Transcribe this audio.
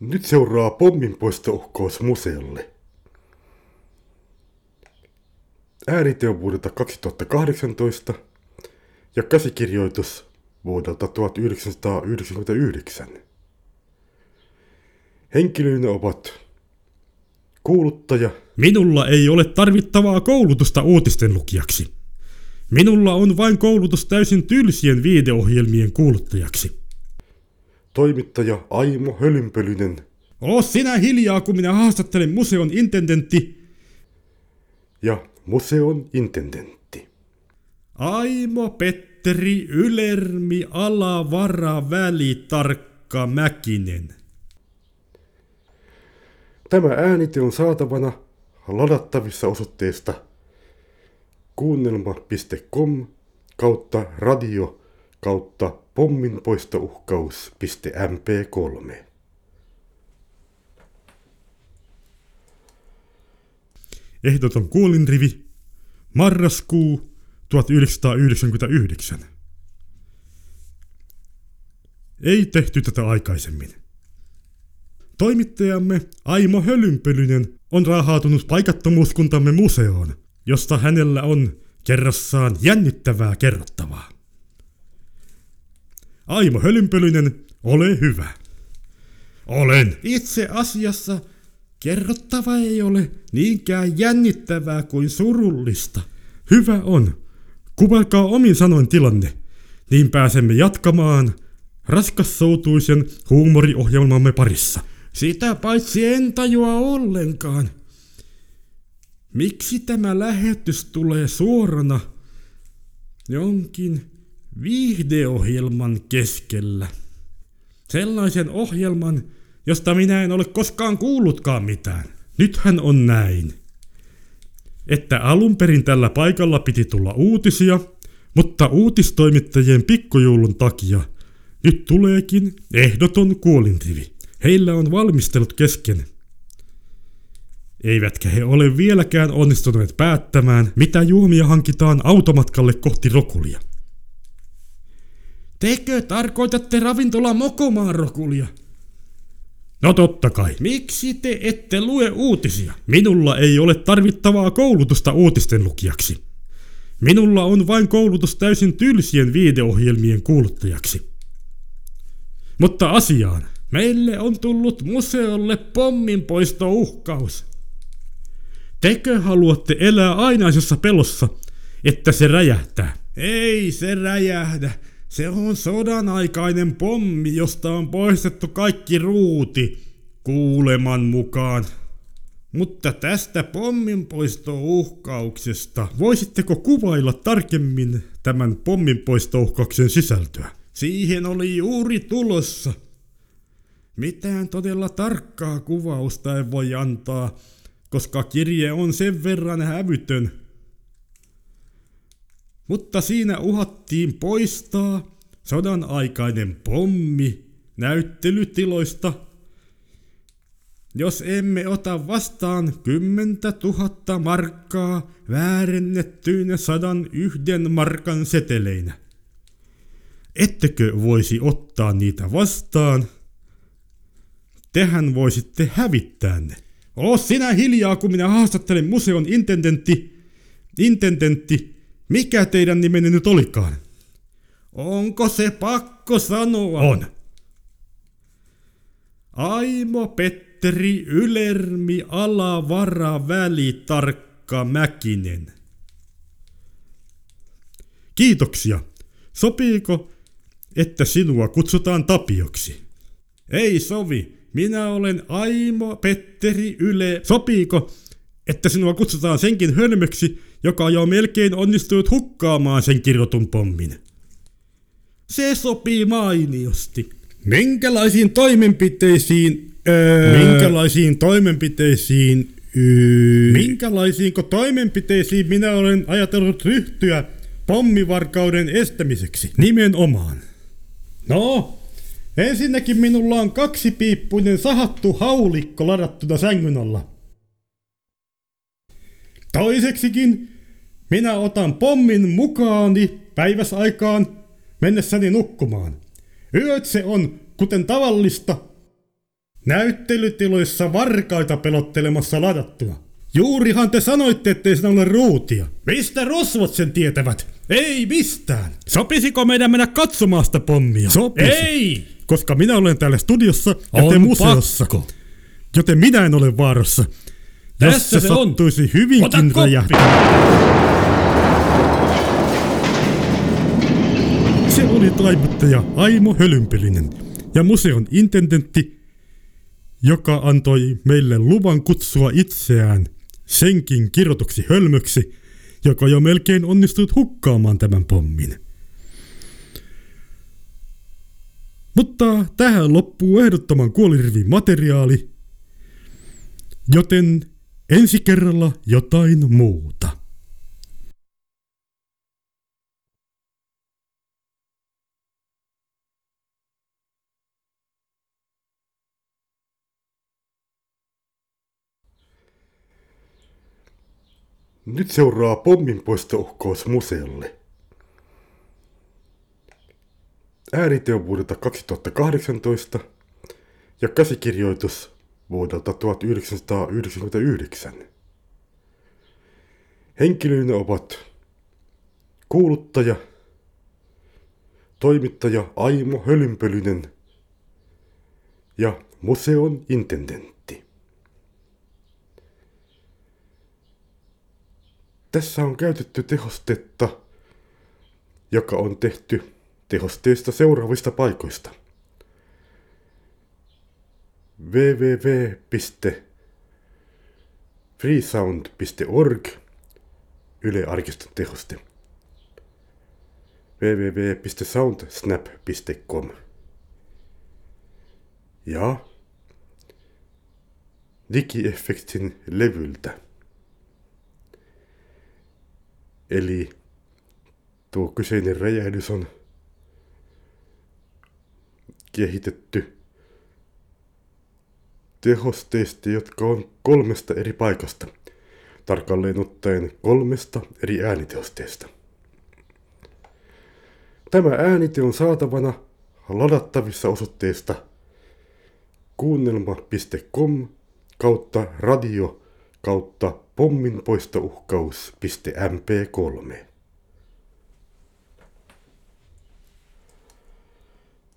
Nyt seuraa pomminpoistouhkaus museolle. On vuodelta 2018 ja käsikirjoitus vuodelta 1999. Henkilöinä ovat kuuluttaja, Minulla ei ole tarvittavaa koulutusta uutisten lukijaksi. Minulla on vain koulutus täysin tylsien viideohjelmien kuuluttajaksi. Toimittaja Aimo Hölynpölynen Oo sinä hiljaa, kun minä haastattelen museon intendentti ja museon intendentti. Aimo Petteri Ylermi Alavara Välitarkka Mäkinen. Tämä äänite on saatavana ladattavissa osoitteesta kuunnelma.com kautta radio kautta pomminpoistouhkaus.mp3. Ehdoton kuolinrivi. Marraskuu 1999. Ei tehty tätä aikaisemmin. Toimittajamme Aimo Hölynpölynen on raahautunut paikattomuuskuntamme museoon, josta hänellä on kerrassaan jännittävää kerrottavaa. Aimo Hölynpölynen, ole hyvä. Olen. Itse asiassa kerrottava ei ole niinkään jännittävää kuin surullista. Hyvä on. Kuvailkaa omin sanoin tilanne, niin pääsemme jatkamaan raskassoutuisen huumoriohjelmamme parissa. Sitä paitsi en tajua ollenkaan. Miksi tämä lähetys tulee suorana jonkin viihdeohjelman keskellä? Sellaisen ohjelman, josta minä en ole koskaan kuullutkaan mitään. Nythän on näin. Että alun perin tällä paikalla piti tulla uutisia, mutta uutistoimittajien pikkujoulun takia nyt tuleekin ehdoton kuolinrivi. Heillä on valmistelut kesken. Eivätkä he ole vieläkään onnistuneet päättämään, mitä juomia hankitaan automatkalle kohti Rokulia. Tekö tarkoitatte ravintola Mokomaan Rokulia? No totta kai. Miksi te ette lue uutisia? Minulla ei ole tarvittavaa koulutusta uutisten lukijaksi. Minulla on vain koulutus täysin tylsien viideohjelmien kuuluttajaksi. Mutta asiaan. Meille on tullut museolle pomminpoistouhkaus. Tekö haluatte elää ainaisessa pelossa, että se räjähtää? Ei se räjähdä. Se on sodan aikainen pommi, josta on poistettu kaikki ruuti, kuuleman mukaan. Mutta tästä pomminpoistouhkauksesta, voisitteko kuvailla tarkemmin tämän pomminpoistouhkauksen sisältöä? Siihen oli juuri tulossa. Mitään todella tarkkaa kuvausta ei voi antaa, koska kirje on sen verran hävytön. Mutta siinä uhattiin poistaa sodan aikainen pommi näyttelytiloista. Jos emme ota vastaan kymmentä tuhatta markkaa väärennettyinä sadan yhden markan seteleinä. Ettekö voisi ottaa niitä vastaan? Tehän voisitte hävittää ne. Oo sinä hiljaa, kun minä haastattelen museon intendentti. Intendentti, mikä teidän nimenne nyt olikaan? Onko se pakko sanoa? On. Aimo Petteri Ylermi Alavara Välitarkka Mäkinen. Kiitoksia. Sopiiko, että sinua kutsutaan Tapioksi? Ei sovi. Minä olen Aimo Petteri Yle. Sopiiko, että sinua kutsutaan senkin hölmöksi, joka jo melkein onnistunut hukkaamaan sen kirjoitun pommin? Se sopii mainiosti. Minkälaisiin toimenpiteisiin... Öö, minkälaisiin toimenpiteisiin... Öö, minkälaisiinko toimenpiteisiin minä olen ajatellut ryhtyä pommivarkauden estämiseksi? Nimenomaan. No, ensinnäkin minulla on kaksipiippuinen sahattu haulikko ladattuna sängyn alla. Toiseksikin minä otan pommin mukaani päiväsaikaan mennessäni nukkumaan. Yöt se on kuten tavallista. Näyttelytiloissa varkaita pelottelemassa ladattua. Juurihan te sanoitte, ettei siinä ole ruutia. Mistä rosvot sen tietävät? Ei mistään. Sopisiko meidän mennä katsomaan sitä pommia? Sopisi. Ei! Koska minä olen täällä studiossa ja te On museossa. pakko. Joten minä en ole vaarassa. Jos Tässä se, se on. sattuisi Ota hyvinkin räjähtää. Se oli taivuttaja Aimo Hölynpelinen ja museon intendentti, joka antoi meille luvan kutsua itseään senkin kirjoituksi hölmöksi, joka jo melkein onnistui hukkaamaan tämän pommin. Mutta tähän loppuu ehdottoman kuolirivin materiaali, joten ensi kerralla jotain muuta. Nyt seuraa pomminpoistouhkaus museolle. Äänite on vuodelta 2018 ja käsikirjoitus vuodelta 1999. Henkilöinä ovat kuuluttaja, toimittaja Aimo Hölynpölynen ja museon intendentti. Tässä on käytetty tehostetta, joka on tehty tehosteista seuraavista paikoista. www.freesound.org Yle Arkiston tehoste. www.soundsnap.com Ja Digieffektin levyltä. Eli tuo kyseinen räjähdys on kehitetty tehosteista, jotka on kolmesta eri paikasta. Tarkalleen ottaen kolmesta eri äänitehosteesta. Tämä äänite on saatavana ladattavissa osoitteesta kuunnelma.com kautta radio kautta pomminpoistouhkaus.mp3.